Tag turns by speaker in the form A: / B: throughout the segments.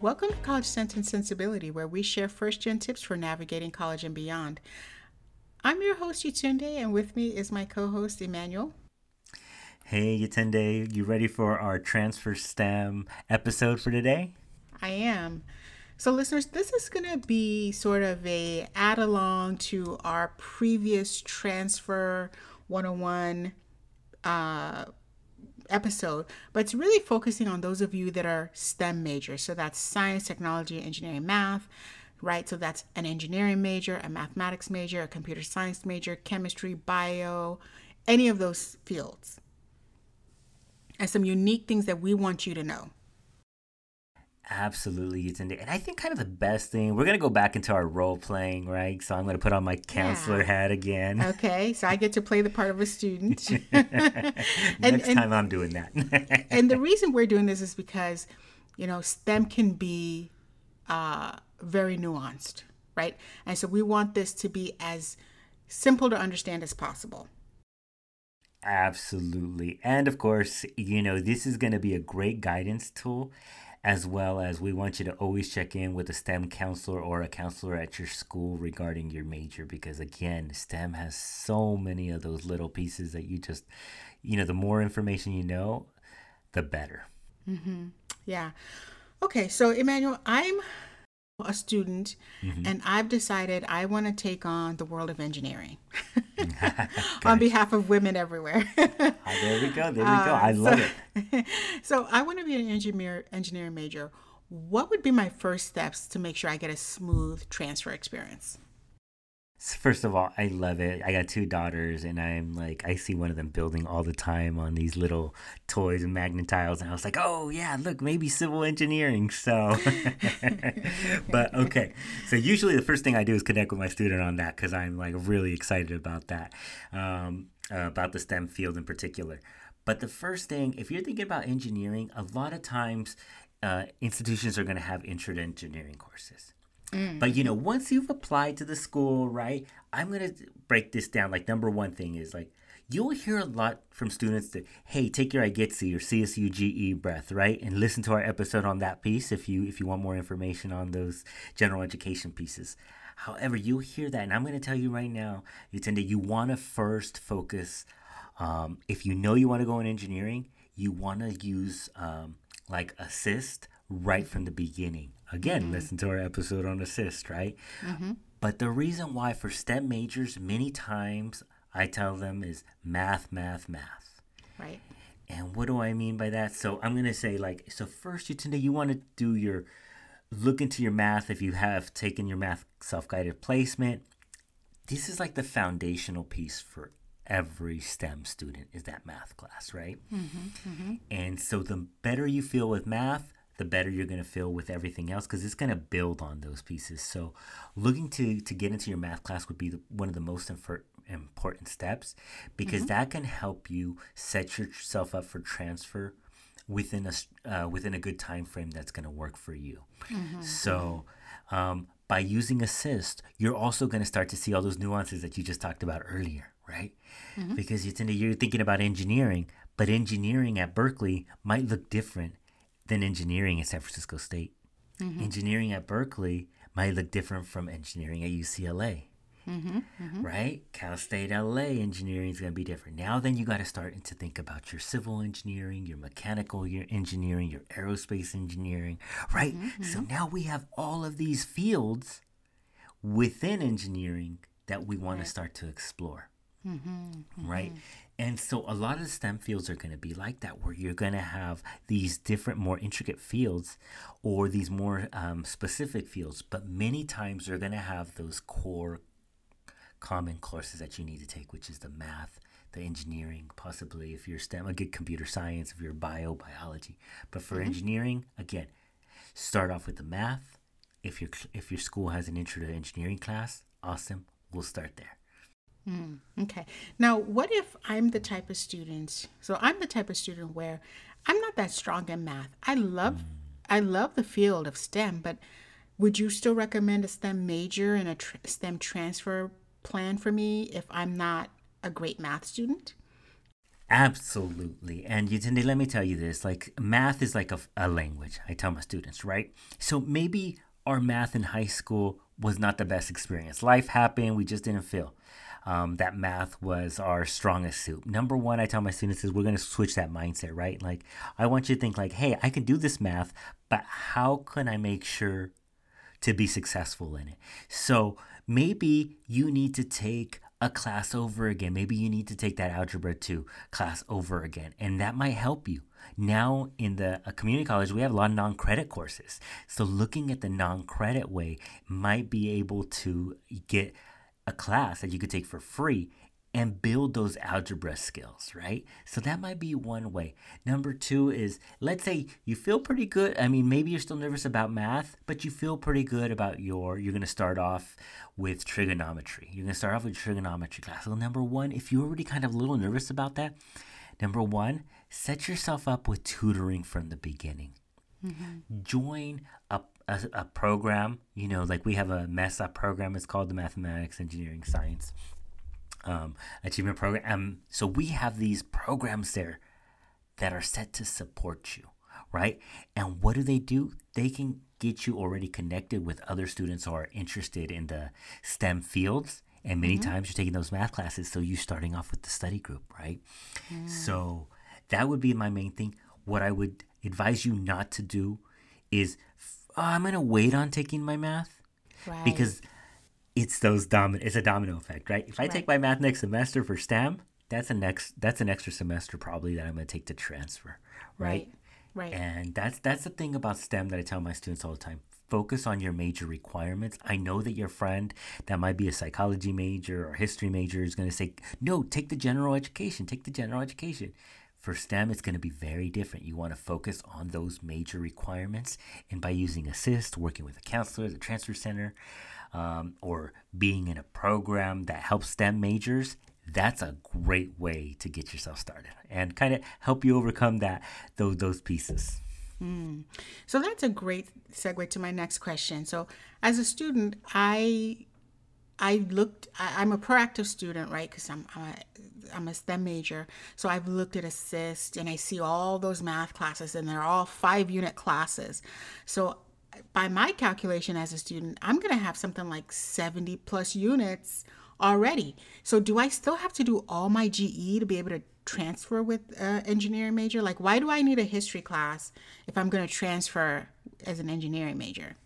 A: Welcome to College Sense and Sensibility, where we share first gen tips for navigating college and beyond. I'm your host, Yatunde, and with me is my co host, Emmanuel.
B: Hey, Yatunde, you ready for our Transfer STEM episode for today?
A: I am. So, listeners, this is going to be sort of a add along to our previous Transfer 101 uh, episode, but it's really focusing on those of you that are STEM majors. So that's science, technology, engineering, math, right? So that's an engineering major, a mathematics major, a computer science major, chemistry, bio, any of those fields. And some unique things that we want you to know.
B: Absolutely, it's in And I think kind of the best thing, we're going to go back into our role playing, right? So I'm going to put on my counselor yeah. hat again.
A: Okay, so I get to play the part of a student.
B: Next and, time I'm doing that.
A: and the reason we're doing this is because, you know, STEM can be uh, very nuanced, right? And so we want this to be as simple to understand as possible.
B: Absolutely. And of course, you know, this is going to be a great guidance tool as well as we want you to always check in with a STEM counselor or a counselor at your school regarding your major because again, STEM has so many of those little pieces that you just, you know, the more information you know, the better.
A: Mm-hmm. Yeah. Okay, so Emmanuel, I'm a student mm-hmm. and I've decided I want to take on the world of engineering on behalf of women everywhere.
B: oh, there we go. There we go. I uh, love
A: so, it. so I want to be an engineer engineering major. What would be my first steps to make sure I get a smooth transfer experience?
B: First of all, I love it. I got two daughters, and I'm like, I see one of them building all the time on these little toys and Magna-Tiles, and I was like, oh yeah, look, maybe civil engineering. So, but okay. So usually the first thing I do is connect with my student on that because I'm like really excited about that, um, uh, about the STEM field in particular. But the first thing, if you're thinking about engineering, a lot of times uh, institutions are going to have intro to engineering courses. Mm. But you know, once you've applied to the school, right? I'm gonna break this down. Like number one thing is like you'll hear a lot from students that hey, take your IGETC or CSU GE breadth, right? And listen to our episode on that piece if you if you want more information on those general education pieces. However, you'll hear that, and I'm going to tell you right now, you tend to you want to first focus. Um, if you know you want to go in engineering, you want to use um, like assist right from the beginning. Again, mm-hmm. listen to our episode on assist, right? Mm-hmm. But the reason why for STEM majors, many times I tell them is math, math, math.
A: Right.
B: And what do I mean by that? So I'm going to say, like, so first, you tend to, you want to do your, look into your math if you have taken your math self guided placement. This is like the foundational piece for every STEM student is that math class, right? Mm-hmm, mm-hmm. And so the better you feel with math, the better you're going to feel with everything else because it's going to build on those pieces. So, looking to to get into your math class would be the, one of the most infer- important steps because mm-hmm. that can help you set yourself up for transfer within a uh, within a good time frame that's going to work for you. Mm-hmm. So, um, by using assist, you're also going to start to see all those nuances that you just talked about earlier, right? Mm-hmm. Because you tend to, you're thinking about engineering, but engineering at Berkeley might look different than engineering at San Francisco State. Mm-hmm. Engineering at Berkeley might look different from engineering at UCLA. Mm-hmm, mm-hmm. Right? Cal State LA engineering is going to be different. Now, then, you got to start to think about your civil engineering, your mechanical your engineering, your aerospace engineering, right? Mm-hmm, so mm-hmm. now we have all of these fields within engineering that we want right. to start to explore. Mm-hmm, right? And so a lot of the STEM fields are going to be like that, where you're going to have these different, more intricate fields or these more um, specific fields. But many times they're going to have those core common courses that you need to take, which is the math, the engineering, possibly if you're STEM, a good computer science, if you're bio, biology. But for mm-hmm. engineering, again, start off with the math. If your if your school has an intro to engineering class, awesome. We'll start there.
A: Mm, okay. Now, what if I'm the type of student? So I'm the type of student where I'm not that strong in math. I love, mm. I love the field of STEM, but would you still recommend a STEM major and a tr- STEM transfer plan for me if I'm not a great math student?
B: Absolutely. And Yatunde, let me tell you this like, math is like a, a language, I tell my students, right? So maybe our math in high school was not the best experience. Life happened, we just didn't feel um, that math was our strongest suit. Number one, I tell my students is we're going to switch that mindset, right? Like, I want you to think, like, hey, I can do this math, but how can I make sure to be successful in it? So maybe you need to take a class over again. Maybe you need to take that Algebra 2 class over again, and that might help you. Now, in the community college, we have a lot of non credit courses. So, looking at the non credit way might be able to get a class that you could take for free and build those algebra skills, right? So that might be one way. Number two is let's say you feel pretty good. I mean, maybe you're still nervous about math, but you feel pretty good about your, you're going to start off with trigonometry. You're going to start off with trigonometry class. So, number one, if you're already kind of a little nervous about that, number one, set yourself up with tutoring from the beginning. Mm-hmm. Join a a, a program, you know, like we have a MESA program. It's called the Mathematics, Engineering, Science um, Achievement Program. Um, so we have these programs there that are set to support you, right? And what do they do? They can get you already connected with other students who are interested in the STEM fields. And many mm-hmm. times you're taking those math classes, so you're starting off with the study group, right? Mm. So that would be my main thing. What I would advise you not to do is oh, I'm gonna wait on taking my math right. because it's those domino. It's a domino effect, right? If I right. take my math next semester for STEM, that's a next that's an extra semester probably that I'm gonna take to transfer, right? Right. right. And that's that's the thing about STEM that I tell my students all the time. Focus on your major requirements. I know that your friend that might be a psychology major or history major is going to say, "No, take the general education. Take the general education." For STEM, it's going to be very different. You want to focus on those major requirements, and by using Assist, working with a counselor, the transfer center, um, or being in a program that helps STEM majors, that's a great way to get yourself started and kind of help you overcome that those those pieces.
A: Mm. So that's a great segue to my next question. So, as a student, I I looked. I, am a proactive student, right? Because I'm, I'm a, I'm a STEM major, so I've looked at Assist and I see all those math classes, and they're all five unit classes. So, by my calculation as a student, I'm going to have something like 70 plus units already. So, do I still have to do all my GE to be able to transfer with uh, engineering major? Like, why do I need a history class if I'm going to transfer as an engineering major?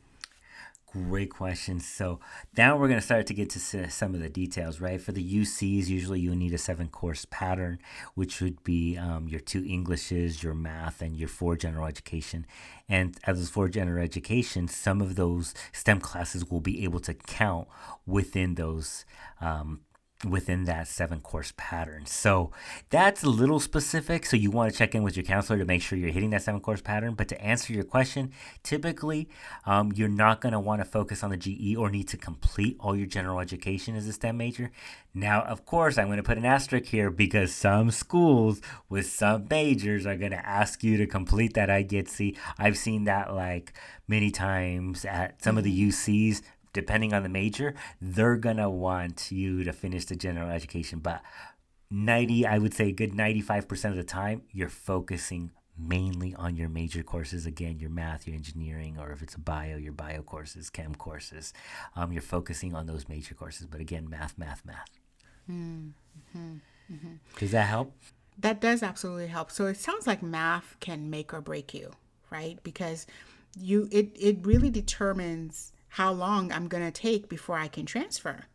B: Great question. So now we're going to start to get to some of the details, right? For the UCs, usually you need a seven course pattern, which would be um, your two Englishes, your math, and your four general education. And as those four general education, some of those STEM classes will be able to count within those um, within that seven course pattern. So that's a little specific. So you want to check in with your counselor to make sure you're hitting that seven course pattern. But to answer your question, typically um, you're not going to want to focus on the GE or need to complete all your general education as a STEM major. Now, of course, I'm going to put an asterisk here because some schools with some majors are going to ask you to complete that IGETC. I've seen that like many times at some of the mm-hmm. UCs depending on the major, they're gonna want you to finish the general education. But 90, I would say good 95% of the time, you're focusing mainly on your major courses again your math your engineering or if it's a bio your bio courses chem courses um, you're focusing on those major courses but again math math math mm-hmm. Mm-hmm. does that help
A: that does absolutely help so it sounds like math can make or break you right because you it, it really determines how long I'm going to take before I can transfer.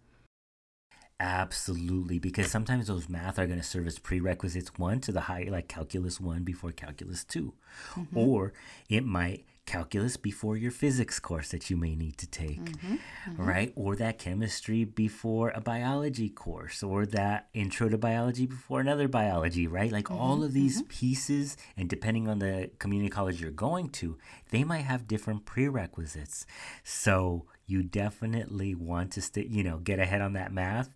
B: Absolutely, because sometimes those math are going to serve as prerequisites one to the high, like calculus one before calculus 2 mm-hmm. or it might calculus before your physics course that you may need to take, mm-hmm, mm-hmm. right? Or that chemistry before a biology course, or that intro to biology before another biology, right? Like mm-hmm, all of these mm-hmm. pieces, and depending on the community college you're going to, they might have different prerequisites. So you definitely want to stay, you know, get ahead on that math.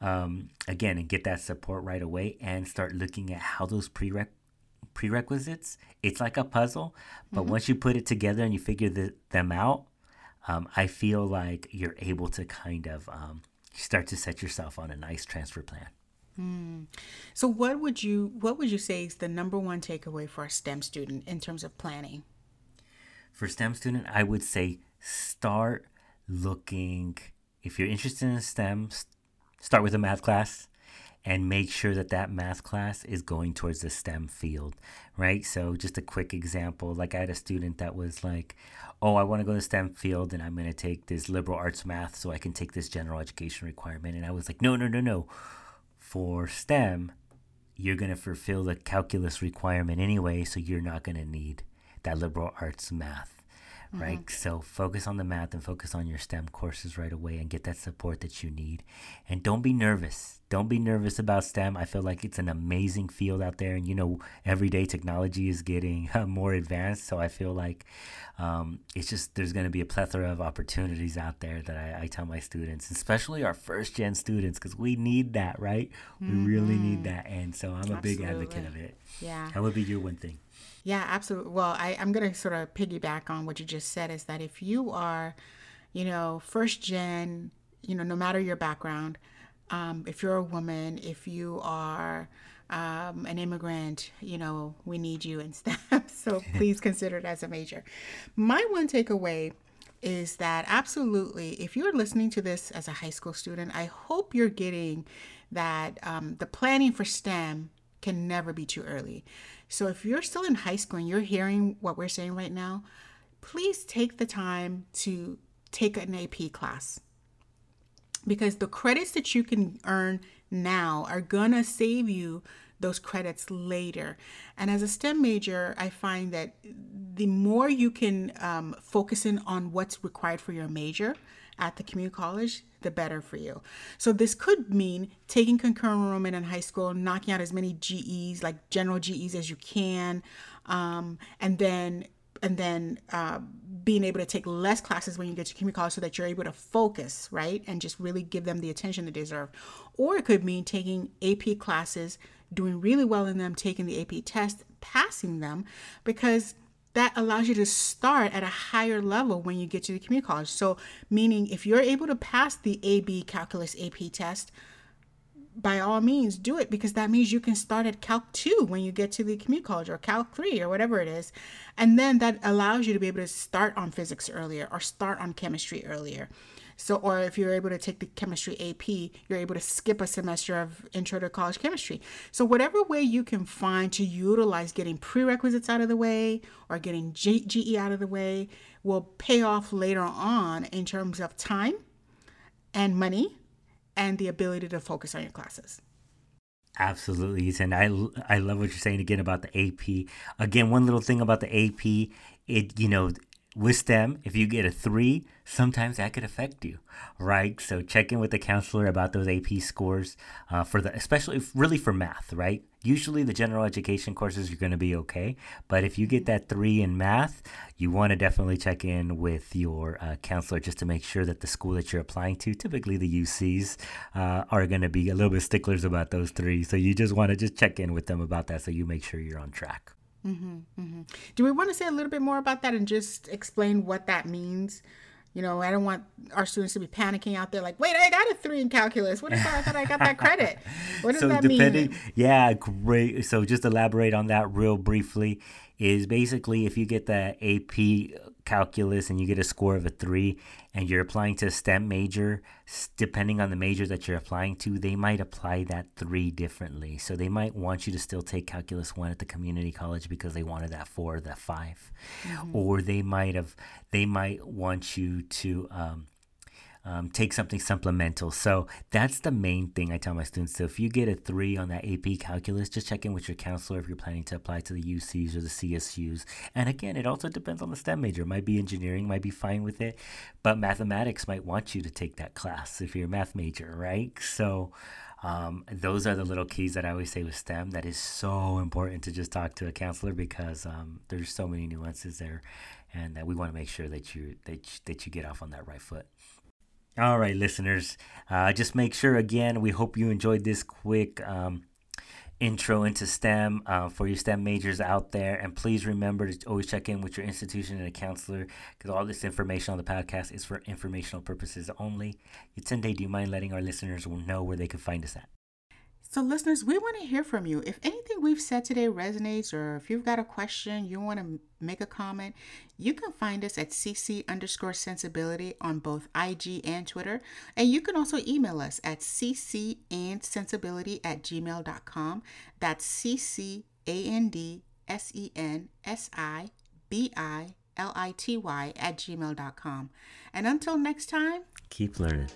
B: Um, again, and get that support right away and start looking at how those prerequisites prerequisites. It's like a puzzle, but mm-hmm. once you put it together and you figure the, them out, um, I feel like you're able to kind of um, start to set yourself on a nice transfer plan.
A: So what would you what would you say is the number one takeaway for a STEM student in terms of planning?
B: For STEM student, I would say start looking if you're interested in STEM, start with a math class and make sure that that math class is going towards the STEM field, right? So, just a quick example like I had a student that was like, Oh, I want to go to STEM field and I'm going to take this liberal arts math so I can take this general education requirement. And I was like, No, no, no, no. For STEM, you're going to fulfill the calculus requirement anyway, so you're not going to need that liberal arts math right? Mm-hmm. So focus on the math and focus on your STEM courses right away and get that support that you need. And don't be nervous. Don't be nervous about STEM. I feel like it's an amazing field out there. And, you know, every day technology is getting more advanced. So I feel like um, it's just, there's going to be a plethora of opportunities out there that I, I tell my students, especially our first gen students, because we need that, right? Mm-hmm. We really need mm-hmm. that. And so I'm a Absolutely. big advocate of it.
A: Yeah.
B: That would be your one thing.
A: Yeah, absolutely. Well, I, I'm going to sort of piggyback on what you just said is that if you are, you know, first gen, you know, no matter your background, um, if you're a woman, if you are um, an immigrant, you know, we need you in STEM. so please consider it as a major. My one takeaway is that absolutely, if you're listening to this as a high school student, I hope you're getting that um, the planning for STEM can never be too early. So if you're still in high school and you're hearing what we're saying right now, please take the time to take an AP class. Because the credits that you can earn now are gonna save you those credits later. And as a STEM major, I find that the more you can um, focus in on what's required for your major at the community college, the better for you. So this could mean taking concurrent enrollment in high school, knocking out as many GEs, like general GEs as you can, um, and then and then uh, being able to take less classes when you get to community college so that you're able to focus, right? And just really give them the attention they deserve. Or it could mean taking AP classes, doing really well in them, taking the AP test, passing them, because that allows you to start at a higher level when you get to the community college. So, meaning if you're able to pass the AB calculus AP test, by all means do it because that means you can start at calc 2 when you get to the community college or calc 3 or whatever it is and then that allows you to be able to start on physics earlier or start on chemistry earlier so, or if you're able to take the chemistry AP, you're able to skip a semester of intro to college chemistry. So, whatever way you can find to utilize getting prerequisites out of the way or getting G- GE out of the way will pay off later on in terms of time and money and the ability to focus on your classes.
B: Absolutely, and I I love what you're saying again about the AP. Again, one little thing about the AP, it you know with STEM, if you get a three, sometimes that could affect you, right? So check in with the counselor about those AP scores uh, for the, especially really for math, right? Usually the general education courses you're going to be okay, but if you get that three in math, you want to definitely check in with your uh, counselor just to make sure that the school that you're applying to, typically the UCs, uh, are going to be a little bit sticklers about those three. So you just want to just check in with them about that so you make sure you're on track.
A: Mm-hmm, mm-hmm. Do we want to say a little bit more about that and just explain what that means? You know, I don't want our students to be panicking out there like, wait, I got a three in calculus. What if I thought I got that credit? What does so that depending, mean?
B: Yeah, great. So just elaborate on that real briefly is basically if you get the AP calculus and you get a score of a three and you're applying to a STEM major, depending on the major that you're applying to, they might apply that three differently. So they might want you to still take calculus one at the community college because they wanted that four or that 5 mm-hmm. or they might have they might want you to um, um, take something supplemental. So that's the main thing I tell my students. So if you get a three on that AP calculus, just check in with your counselor if you're planning to apply to the UCs or the CSUs. And again, it also depends on the STEM major. It might be engineering, might be fine with it, but mathematics might want you to take that class if you're a math major, right? So um, those are the little keys that I always say with STEM. That is so important to just talk to a counselor because um, there's so many nuances there, and that we want to make sure that you that you, that you get off on that right foot. All right, listeners. Uh, just make sure again. We hope you enjoyed this quick um, intro into STEM uh, for your STEM majors out there. And please remember to always check in with your institution and a counselor because all this information on the podcast is for informational purposes only. It's Yatunde, do you mind letting our listeners know where they can find us at?
A: So, listeners, we want to hear from you. If anything we've said today resonates, or if you've got a question, you want to make a comment, you can find us at cc underscore sensibility on both IG and Twitter. And you can also email us at cc and sensibility at gmail.com. That's cc a n d s e n s i b i l i t y at gmail.com. And until next time,
B: Keep learning.